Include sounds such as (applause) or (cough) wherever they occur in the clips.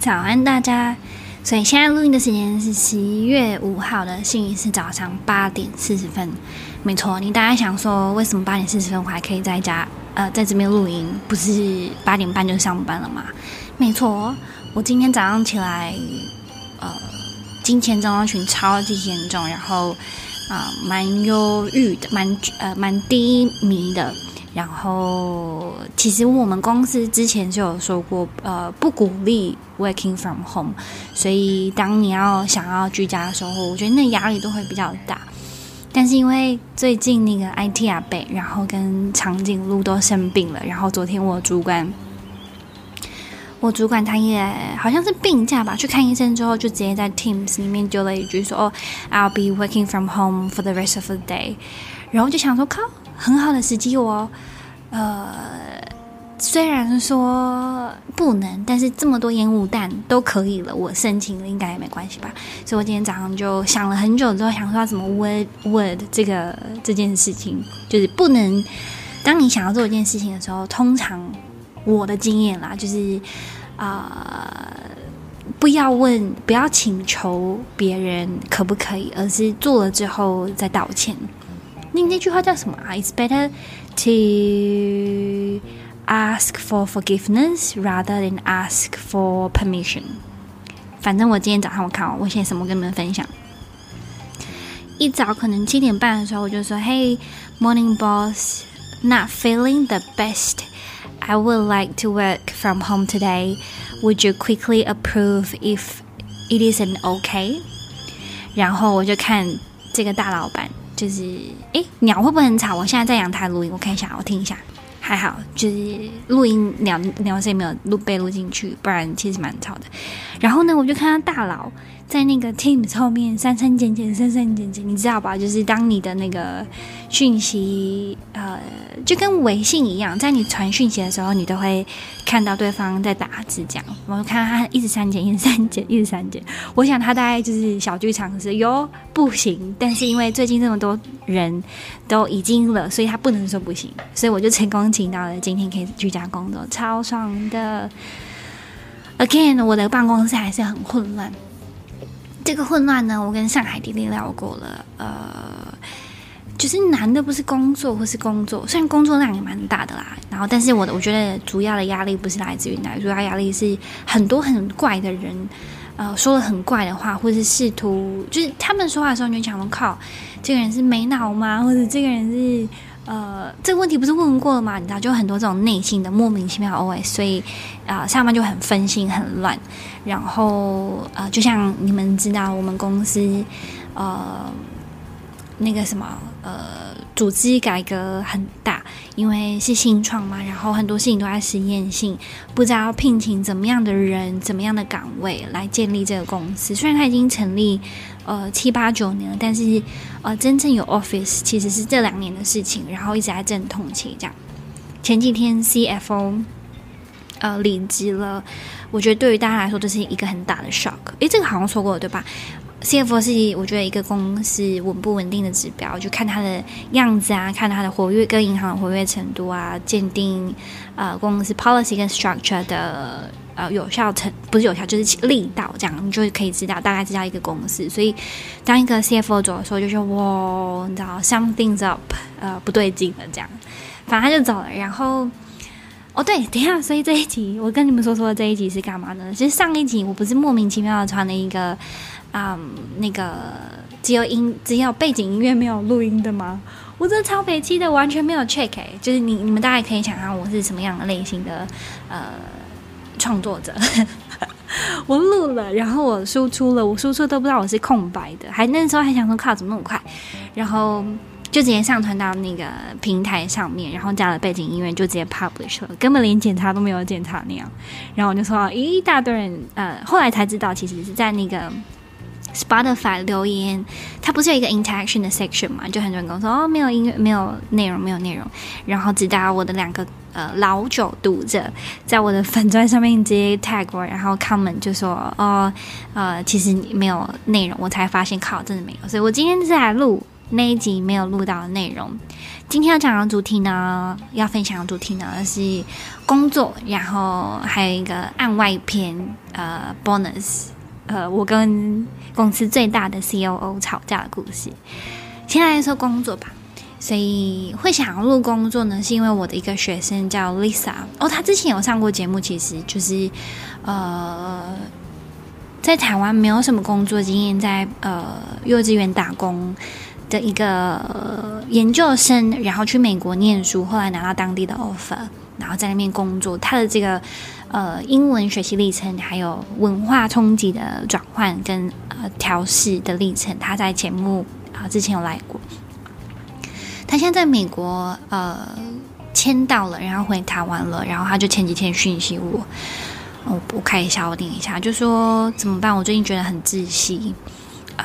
早安，大家！所以现在录音的时间是十一月五号的星期四早上八点四十分。没错，你大概想说，为什么八点四十分我还可以在家呃在这边录音，不是八点半就上班了吗？没错，我今天早上起来，呃，金钱症候群超级严重，然后啊，蛮忧郁的，蛮呃蛮低迷的。然后，其实我们公司之前就有说过，呃，不鼓励 working from home。所以，当你要想要居家的时候，我觉得那压力都会比较大。但是因为最近那个 IT 阿伯，然后跟长颈鹿都生病了，然后昨天我主管，我主管他也好像是病假吧，去看医生之后，就直接在 Teams 里面丢了一句说：“哦，I'll be working from home for the rest of the day。”然后就想说，靠。很好的时机哦，呃，虽然说不能，但是这么多烟雾弹都可以了，我申请了应该也没关系吧。所以我今天早上就想了很久之后，想说要怎么 word word 这个这件事情，就是不能。当你想要做一件事情的时候，通常我的经验啦，就是啊、不要问，不要请求别人可不可以，而是做了之后再道歉。那那句话叫什么啊？It's better to ask for forgiveness rather than ask for permission。反正我今天早上我看我写什么跟你们分享。一早可能七点半的时候，我就说：“Hey, morning boss, not feeling the best. I would like to work from home today. Would you quickly approve if it isn't okay？” 然后我就看这个大老板。 就是，诶，鸟会不会很吵？我现在在阳台录音，我看一下，我听一下。还好，就是录音鸟鸟声没有录被录进去，不然其实蛮吵的。然后呢，我就看到大佬在那个 Teams 后面删删减减，删删减减，你知道吧？就是当你的那个讯息，呃，就跟微信一样，在你传讯息的时候，你都会看到对方在打字这样。我就看到他一直删减，一直删减，一直删减。我想他大概就是小剧场是哟不行，但是因为最近这么多人都已经了，所以他不能说不行，所以我就成功。请到了，今天可以居家工作，超爽的。Again，我的办公室还是很混乱。这个混乱呢，我跟上海弟弟聊过了。呃，就是男的不是工作，或是工作，虽然工作量也蛮大的啦。然后，但是我的我觉得主要的压力不是来自于哪，主要压力是很多很怪的人，呃，说了很怪的话，或是试图就是他们说话的时候，你就想靠，这个人是没脑吗？或者这个人是。呃，这个问题不是问过了吗？你知道，就很多这种内心的莫名其妙 OS，所以啊、上班就很分心、很乱。然后呃，就像你们知道，我们公司呃那个什么呃，组织改革很大，因为是新创嘛，然后很多事情都在实验性，不知道聘请怎么样的人、怎么样的岗位来建立这个公司。虽然它已经成立。呃，七八九年了，但是呃，真正有 office 其实是这两年的事情，然后一直在阵痛期这样。前几天 CFO 呃离职了，我觉得对于大家来说这是一个很大的 shock。诶，这个好像说过了对吧？CFO 是我觉得一个公司稳不稳定的指标，就看它的样子啊，看它的活跃跟银行的活跃程度啊，鉴定呃公司 policy 跟 structure 的。呃，有效程不是有效，就是力道这样，你就可以知道大概知道一个公司。所以，当一个 CFO 走的时候，就说哇，你知道 something's up，呃，不对劲了这样。反正他就走了。然后，哦对，等一下，所以这一集我跟你们说说的这一集是干嘛呢？其实上一集我不是莫名其妙的传了一个，嗯，那个只有音只有背景音乐没有录音的吗？我这超北七的，完全没有 check，欸，就是你你们大概可以想象我是什么样的类型的，呃。创作者，(laughs) 我录了，然后我输出了，我输出都不知道我是空白的，还那时候还想说靠，怎么那么快，然后就直接上传到那个平台上面，然后加了背景音乐，就直接 publish 了，根本连检查都没有检查那样，然后我就说一大堆人，呃，后来才知道其实是在那个。Spotify 留言，它不是有一个 interaction 的 section 嘛？就很多人跟我说哦，没有音乐，没有内容，没有内容。然后直到我的两个呃老九读者在我的粉钻上面直接 tag 我，然后 comment 就说哦呃，其实没有内容，我才发现靠，真的没有。所以我今天是来录那一集没有录到的内容。今天要讲的主题呢，要分享的主题呢是工作，然后还有一个案外篇，呃，bonus，呃，我跟公司最大的 COO 吵架的故事。先来说工作吧。所以会想要录工作呢，是因为我的一个学生叫 Lisa 哦，她之前有上过节目，其实就是呃，在台湾没有什么工作经验，在呃幼稚园打工的一个、研究生，然后去美国念书，后来拿到当地的 offer，然后在那边工作。他的这个呃英文学习历程，还有文化冲击的转换跟呃调试的历程，他在节目啊、之前有来过。他现在在美国，呃，签到了，然后回台湾了，然后他就前几天讯息我，我我看一下，我点一下，就说怎么办？我最近觉得很窒息，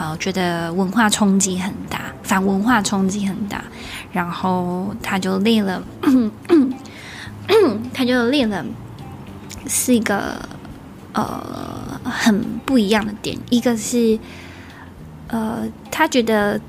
呃，觉得文化冲击很大，反文化冲击很大，然后他就列了，(coughs) 他就列了四个呃很不一样的点，一个是呃，他觉得。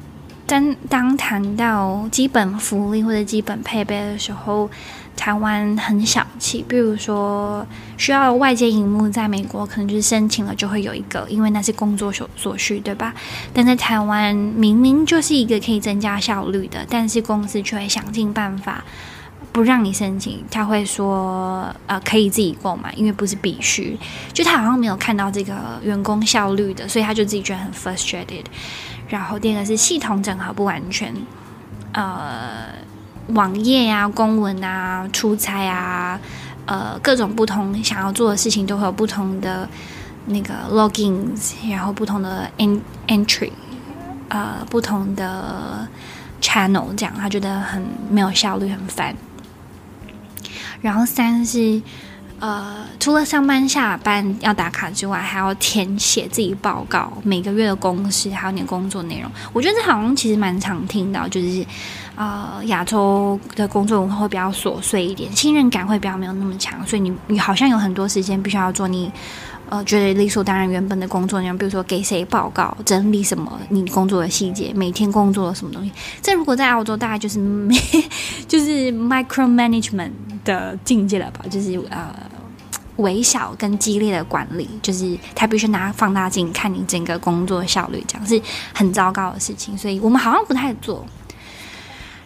当当谈到基本福利或者基本配备的时候，台湾很小气。比如说，需要外接荧幕，在美国可能就是申请了就会有一个，因为那是工作所所需，对吧？但在台湾明明就是一个可以增加效率的，但是公司却会想尽办法不让你申请。他会说，呃，可以自己购买，因为不是必须。就他好像没有看到这个员工效率的，所以他就自己觉得很 frustrated。然后第二个是系统整合不完全，呃，网页啊、公文啊、出差啊，呃，各种不同想要做的事情都会有不同的那个 logins，然后不同的 entry，呃，不同的 channel，这样他觉得很没有效率，很烦。然后三是。呃，除了上班下班要打卡之外，还要填写自己报告，每个月的公司，还有你工作内容。我觉得这好像其实蛮常听到，就是呃，亚洲的工作文化会比较琐碎一点，信任感会比较没有那么强，所以你你好像有很多时间必须要做你呃觉得理所当然原本的工作那样，比如说给谁报告、整理什么你工作的细节、每天工作的什么东西。这如果在澳洲，大概就是 (laughs) 就是 micro management。的境界了吧，就是呃，微小跟激烈的管理，就是他必须拿放大镜看你整个工作效率，这样是很糟糕的事情。所以我们好像不太做。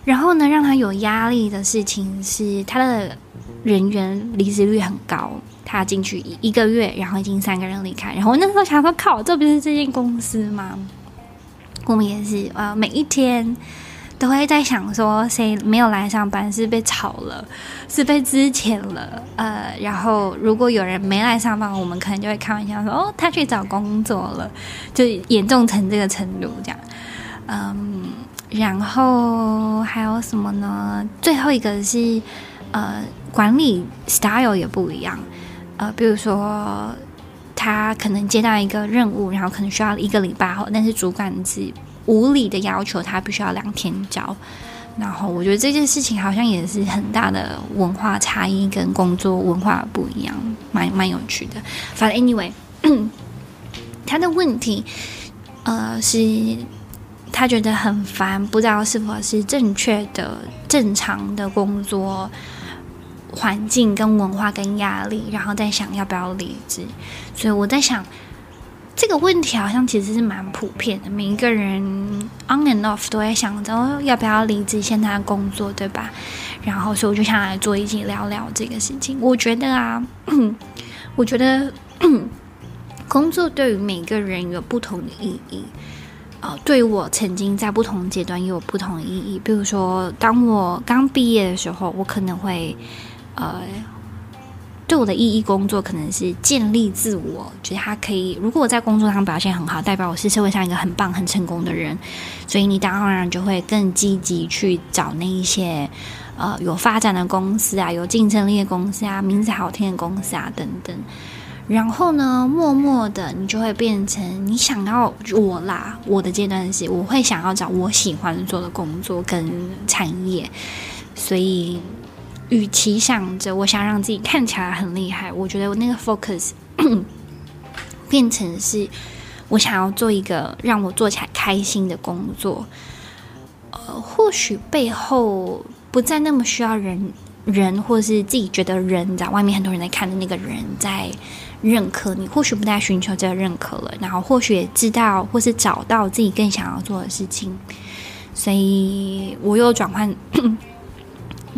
然后呢，让他有压力的事情是他的人员离职率很高，他进去一一个月，然后已经三个人离开。然后我那时候想说，靠，这不是这间公司吗？我们也是呃，每一天。都会在想说，谁没有来上班是被炒了，是被支遣了，呃，然后如果有人没来上班，我们可能就会开玩笑说，哦，他去找工作了，就严重成这个程度这样，嗯，然后还有什么呢？最后一个是，呃，管理 style 也不一样，呃，比如说他可能接到一个任务，然后可能需要一个礼拜后，但是主管是。无理的要求，他必须要两天交。然后我觉得这件事情好像也是很大的文化差异，跟工作文化不一样，蛮蛮有趣的。反正 anyway，(clears throat) 他的问题，呃，是他觉得很烦，不知道是否是正确的、正常的工作环境跟文化跟压力，然后在想要不要离职。所以我在想。这个问题好像其实是蛮普遍的，每一个人 on and off 都在想着要不要离职现在的工作，对吧？然后，所以我就想来做一集聊聊这个事情。我觉得啊，(clears throat) 我觉得 (clears throat) 工作对于每个人有不同的意义。呃，对我曾经在不同阶段也有不同意义。比如说，当我刚毕业的时候，我可能会呃。对我的意义，工作可能是建立自我，觉得他可以。如果我在工作上表现很好，代表我是社会上一个很棒、很成功的人，所以你当然就会更积极去找那一些呃有发展的公司啊，有竞争力的公司啊，名字好听的公司啊等等。然后呢，默默的你就会变成你想要我啦。我的阶段是，我会想要找我喜欢做的工作跟产业，所以。与其想着我想让自己看起来很厉害，我觉得我那个 focus (coughs) 变成是，我想要做一个让我做起来开心的工作。呃或许背后不再那么需要人人，或是自己觉得人在外面很多人在看的那个人在认可你，或许不再寻求这个认可了，然后或许也知道或是找到自己更想要做的事情，所以我又转换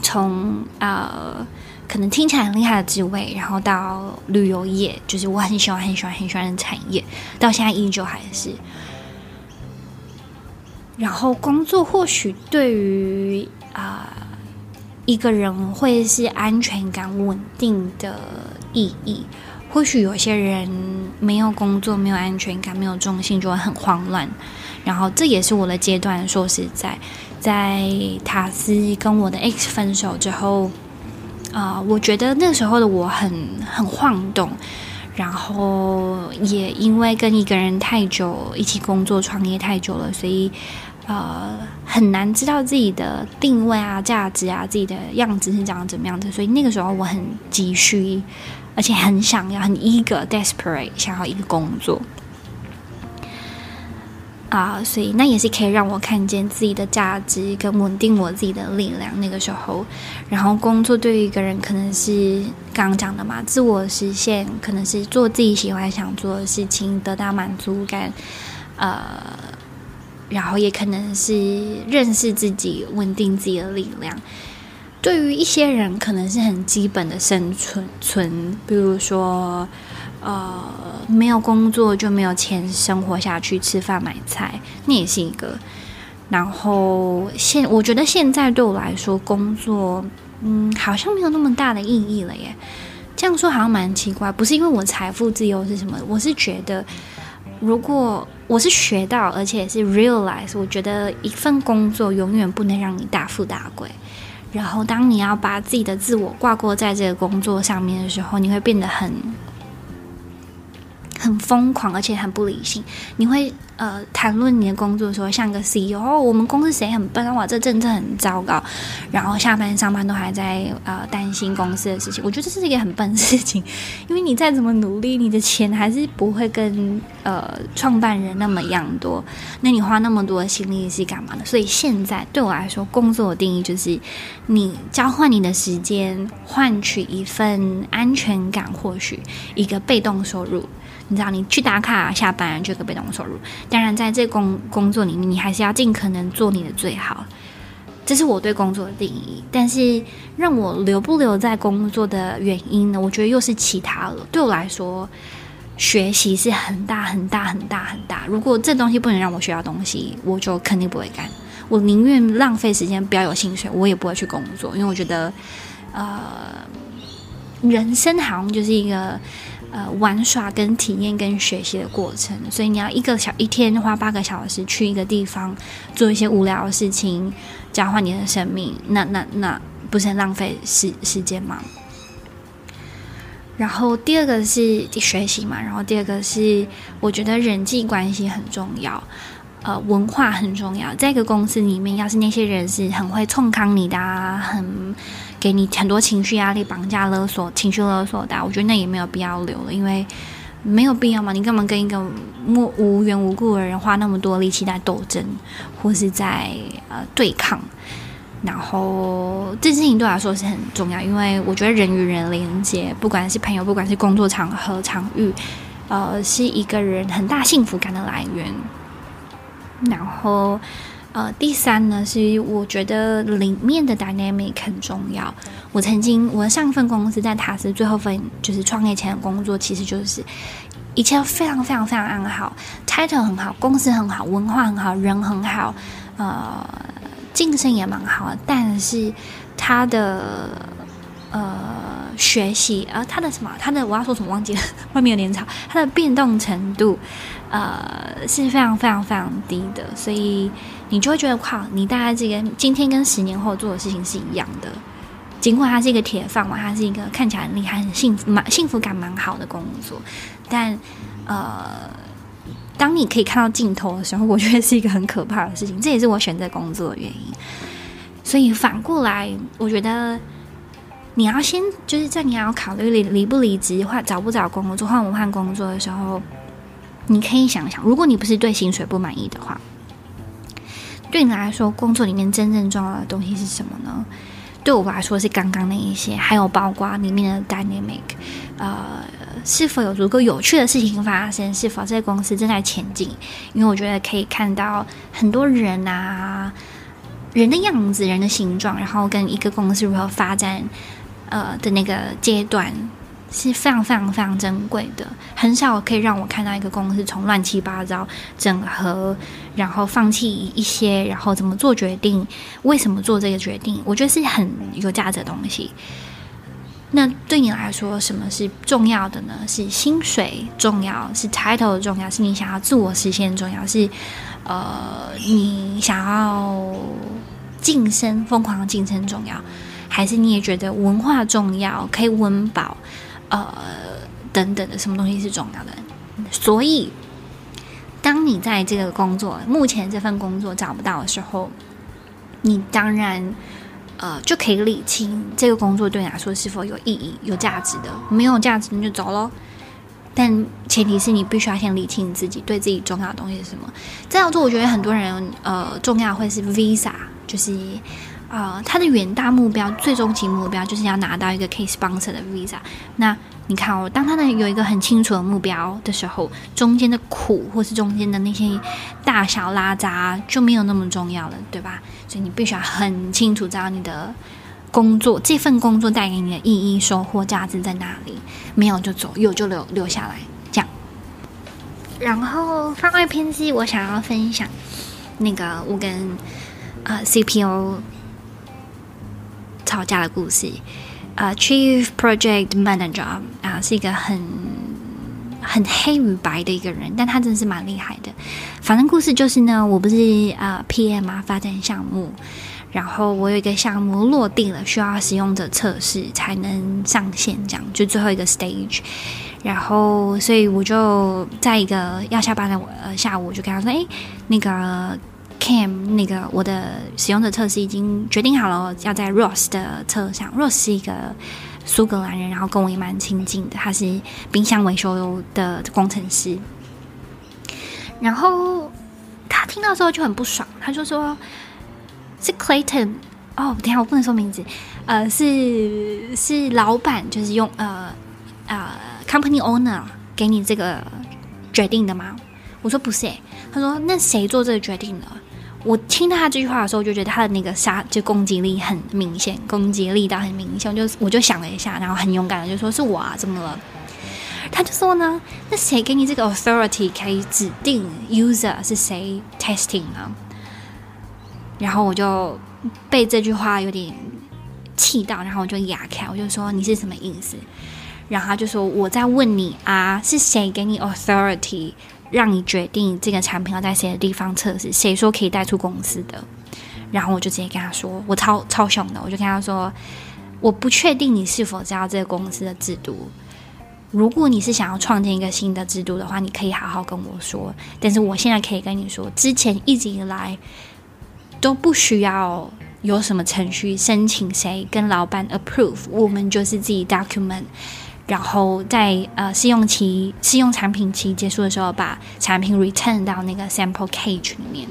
从呃。可能听起来很厉害的职位，然后到旅游业，就是我很喜欢、很喜欢、很喜欢的产业，到现在依旧还是。然后工作或许对于啊、一个人会是安全感、稳定的意义。或许有些人没有工作、没有安全感、没有重心，就会很慌乱。然后这也是我的阶段。说实在，在塔斯跟我的 ex 分手之后。啊、我觉得那时候的我很很晃动，然后也因为跟一个人太久，一起工作创业太久了，所以呃很难知道自己的定位啊、价值啊、自己的样子是长怎么样的。所以那个时候我很急需，而且很想要、很 eager、desperate 想要一个工作。啊所以那也是可以让我看见自己的价值跟稳定我自己的力量。那个时候，然后工作对于一个人可能是刚刚讲的嘛，自我实现，可能是做自己喜欢想做的事情，得到满足感。呃，然后也可能是认识自己，稳定自己的力量。对于一些人，可能是很基本的生存存，比如说。呃，没有工作就没有钱生活下去，吃饭买菜，那也是一个。然后现我觉得现在对我来说，工作嗯好像没有那么大的意义了耶。这样说好像蛮奇怪，不是因为我财富自由是什么？我是觉得，如果我是学到，而且是 realize，我觉得一份工作永远不能让你大富大贵。然后当你要把自己的自我挂钩在这个工作上面的时候，你会变得很。很疯狂，而且很不理性。你会呃谈论你的工作的时候，像个 CEO，哦，我们公司谁很笨啊？哇，这政策很糟糕。然后下班上班都还在呃担心公司的事情。我觉得这是一个很笨的事情，(laughs) 因为你再怎么努力，你的钱还是不会跟呃创办人那么样多。那你花那么多的心力是干嘛呢？所以现在对我来说，工作的定义就是你交换你的时间，换取一份安全感，或许一个被动收入。你知道，你去打卡下班就有个被动收入。当然，在这工工作里面，你还是要尽可能做你的最好。这是我对工作的定义。但是，让我留不留在工作的原因呢？我觉得又是其他了。对我来说，学习是很大很大很大很大。如果这东西不能让我学到东西，我就肯定不会干。我宁愿浪费时间，不要有薪水，我也不会去工作。因为我觉得，呃，人生好像就是一个。呃，玩耍跟体验跟学习的过程，所以你要一个小一天花八个小时去一个地方做一些无聊的事情，交换你的生命，那那那不是很浪费时时间吗？然后第二个是学习嘛，然后第二个是我觉得人际关系很重要。呃，文化很重要。在一个公司里面，要是那些人是很会冲康你的啊，很给你很多情绪压力、绑架勒索、情绪勒索的，我觉得那也没有必要留了，因为没有必要嘛。你干嘛跟一个无无缘无故的人花那么多力气在斗争，或是在呃对抗？然后这件事情对我来说是很重要，因为我觉得人与人连接，不管是朋友，不管是工作场合场域，呃，是一个人很大幸福感的来源。然后，呃，第三呢，是我觉得里面的 dynamic 很重要。我曾经我的上一份公司在塔斯最后份就是创业前的工作，其实就是一切非常非常非常安好，title 很好，公司很好，文化很好，人很好，呃，晋升也蛮好的。但是他的呃学习，呃，他的什么，他的我要说什么忘记了，(laughs) 外面有点吵，他的变动程度。呃，是非常非常非常低的，所以你就会觉得，靠，你大概这个今天跟十年后做的事情是一样的。尽管它是一个铁饭碗，它是一个看起来很厉害、很幸福、蛮幸福感蛮好的工作，但呃，当你可以看到尽头的时候，我觉得是一个很可怕的事情。这也是我选择工作的原因。所以反过来，我觉得你要先就是在你要考虑离离不离职或找不找工作、换不换工作的时候。你可以想想，如果你不是对薪水不满意的话，对你来说，工作里面真正重要的东西是什么呢？对我来说是刚刚那一些，还有包括里面的 dynamic，呃，是否有足够有趣的事情发生？是否这个公司正在前进？因为我觉得可以看到很多人啊，人的样子、人的形状，然后跟一个公司如何发展，呃的那个阶段。是非常非常非常珍贵的，很少可以让我看到一个公司从乱七八糟整合，然后放弃一些，然后怎么做决定，为什么做这个决定，我觉得是很有价值的东西。那对你来说，什么是重要的呢？是薪水重要，是 title 重要，是你想要自我实现重要，是呃你想要晋升，疯狂晋升重要，还是你也觉得文化重要，可以温饱？呃，等等的，什么东西是重要的？所以，当你在这个工作，目前这份工作找不到的时候，你当然呃就可以理清这个工作对你来说是否有意义、有价值的。没有价值，你就走喽。但前提是你必须要先理清你自己对自己重要的东西是什么。这样做，我觉得很多人呃重要会是 Visa，就是。啊、他的远大目标、最终极目标就是要拿到一个 case sponsor 的 visa。那你看哦，当他的有一个很清楚的目标的时候，中间的苦或是中间的那些大小拉杂就没有那么重要了，对吧？所以你必须要很清楚知道你的工作，这份工作带给你的意义、收获、价值在哪里。没有就走，有就留留下来，这样。然后番外篇是我想要分享那个我跟啊、呃、CPO。吵架的故事，呃，Chief Project Manager 啊、是一个很很黑与白的一个人，但他真的是蛮厉害的。反正故事就是呢，我不是呃 PM 啊，发展项目，然后我有一个项目落地了，需要使用者测试才能上线，这样就最后一个 stage。然后，所以我就在一个要下班的呃下午，我就跟他说：“哎，那个。” Cam 那个我的使用者测试已经决定好了，要在 Ross 的车上。Ross 是一个苏格兰人，然后跟我也蛮亲近的，他是冰箱维修的工程师。然后他听到之后就很不爽，他就说：“是 Clayton 哦，等下我不能说名字，呃，是是老板，就是用呃呃 Company Owner 给你这个决定的吗？”我说：“不是。”他说：“那谁做这个决定的？”我听到他这句话的时候，就觉得他的那个杀就攻击力很明显，攻击力道很明显。我就我就想了一下，然后很勇敢的就说：“是我啊，怎么了？”他就说呢：“那谁给你这个 authority 可以指定 user 是谁 testing 呢？”然后我就被这句话有点气到，然后我就哑开，我就说：“你是什么意思？”然后他就说：“我在问你啊，是谁给你 authority？” 让你决定这个产品要在谁的地方测试，谁说可以带出公司的？然后我就直接跟他说，我超超凶的，我就跟他说，我不确定你是否知道这个公司的制度。如果你是想要创建一个新的制度的话，你可以好好跟我说。但是我现在可以跟你说，之前一直以来都不需要有什么程序申请谁跟老板 approve，我们就是自己 document。然后在呃试用期、试用产品期结束的时候，把产品 return 到那个 sample cage 里面。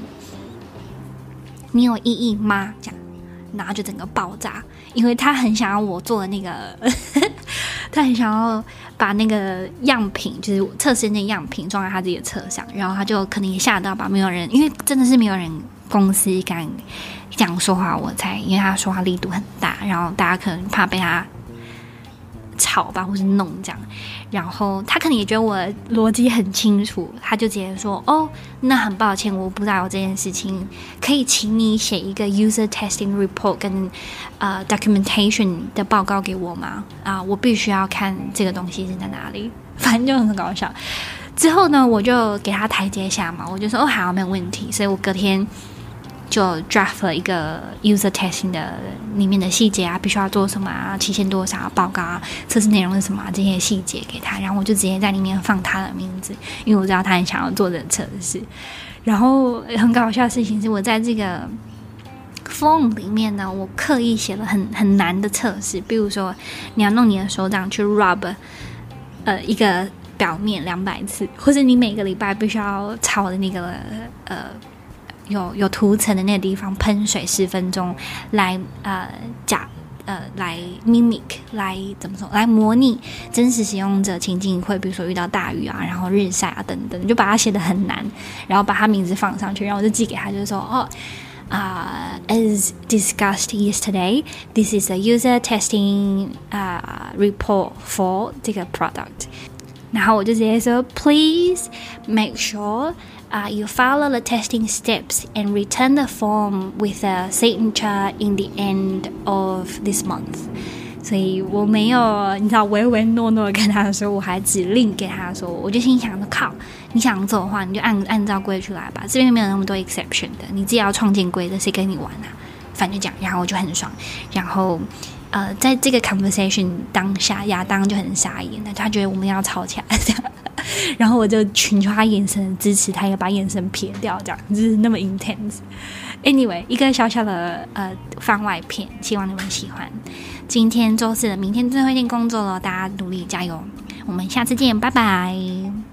你有异议吗？这样，然后就整个爆炸，因为他很想要我做的那个，(laughs) 他很想要把那个样品，就是测试那样品装在他自己的车上，然后他就可能也吓到吧，没有人，因为真的是没有人公司敢这样说话，我才，因为他说话力度很大，然后大家可能怕被他。吵吧，或是弄这样，然后他可能也觉得我逻辑很清楚，他就直接说：“哦，那很抱歉，我不知道有这件事情，可以请你写一个 user testing report 跟呃 documentation 的报告给我吗？啊、我必须要看这个东西是在哪里，反正就很搞笑。之后呢，我就给他台阶下嘛，我就说：哦，好，没有问题。所以我隔天。就 draft 了一个 user testing 的里面的细节啊，必须要做什么啊，期限多少啊，报告啊，测试内容是什么啊，这些细节给他，然后我就直接在里面放他的名字，因为我知道他很想要做这个测试。然后很搞笑的事情是，我在这个 form 里面呢，我刻意写了很很难的测试，比如说你要弄你的手掌去 rub 呃一个表面两百次，或者你每个礼拜必须要抄的那个呃。有有涂层的那个地方喷水十分钟，来呃假呃来 mimic 来怎么说来模拟真实使用者情境会，比如说遇到大雨啊，然后日晒啊等等，就把它写的很难，然后把他名字放上去，然后我就寄给他，就是说哦。Uh, as discussed yesterday, this is a user testing uh, report for 这个 product。然后我就直接说，Please make sure uh, you follow the testing steps and return the form with a signature in the end of this month. 所以我没有，你知道，唯唯诺诺跟他说，我还指令给他说，我就心想说，靠，你想走的话，你就按按照规矩来吧，这边没有那么多 exception 的，你自己要创建规则，谁跟你玩啊？反正讲，然后我就很爽，然后呃，在这个 conversation 当下，亚当就很傻眼，他觉得我们要吵起来这样，然后我就群发眼神支持，他也把眼神撇掉，这样就是那么 intense。Anyway，一个小小的呃番外篇，希望你们喜欢。今天周四了，明天最后一天工作了，大家努力加油！我们下次见，拜拜。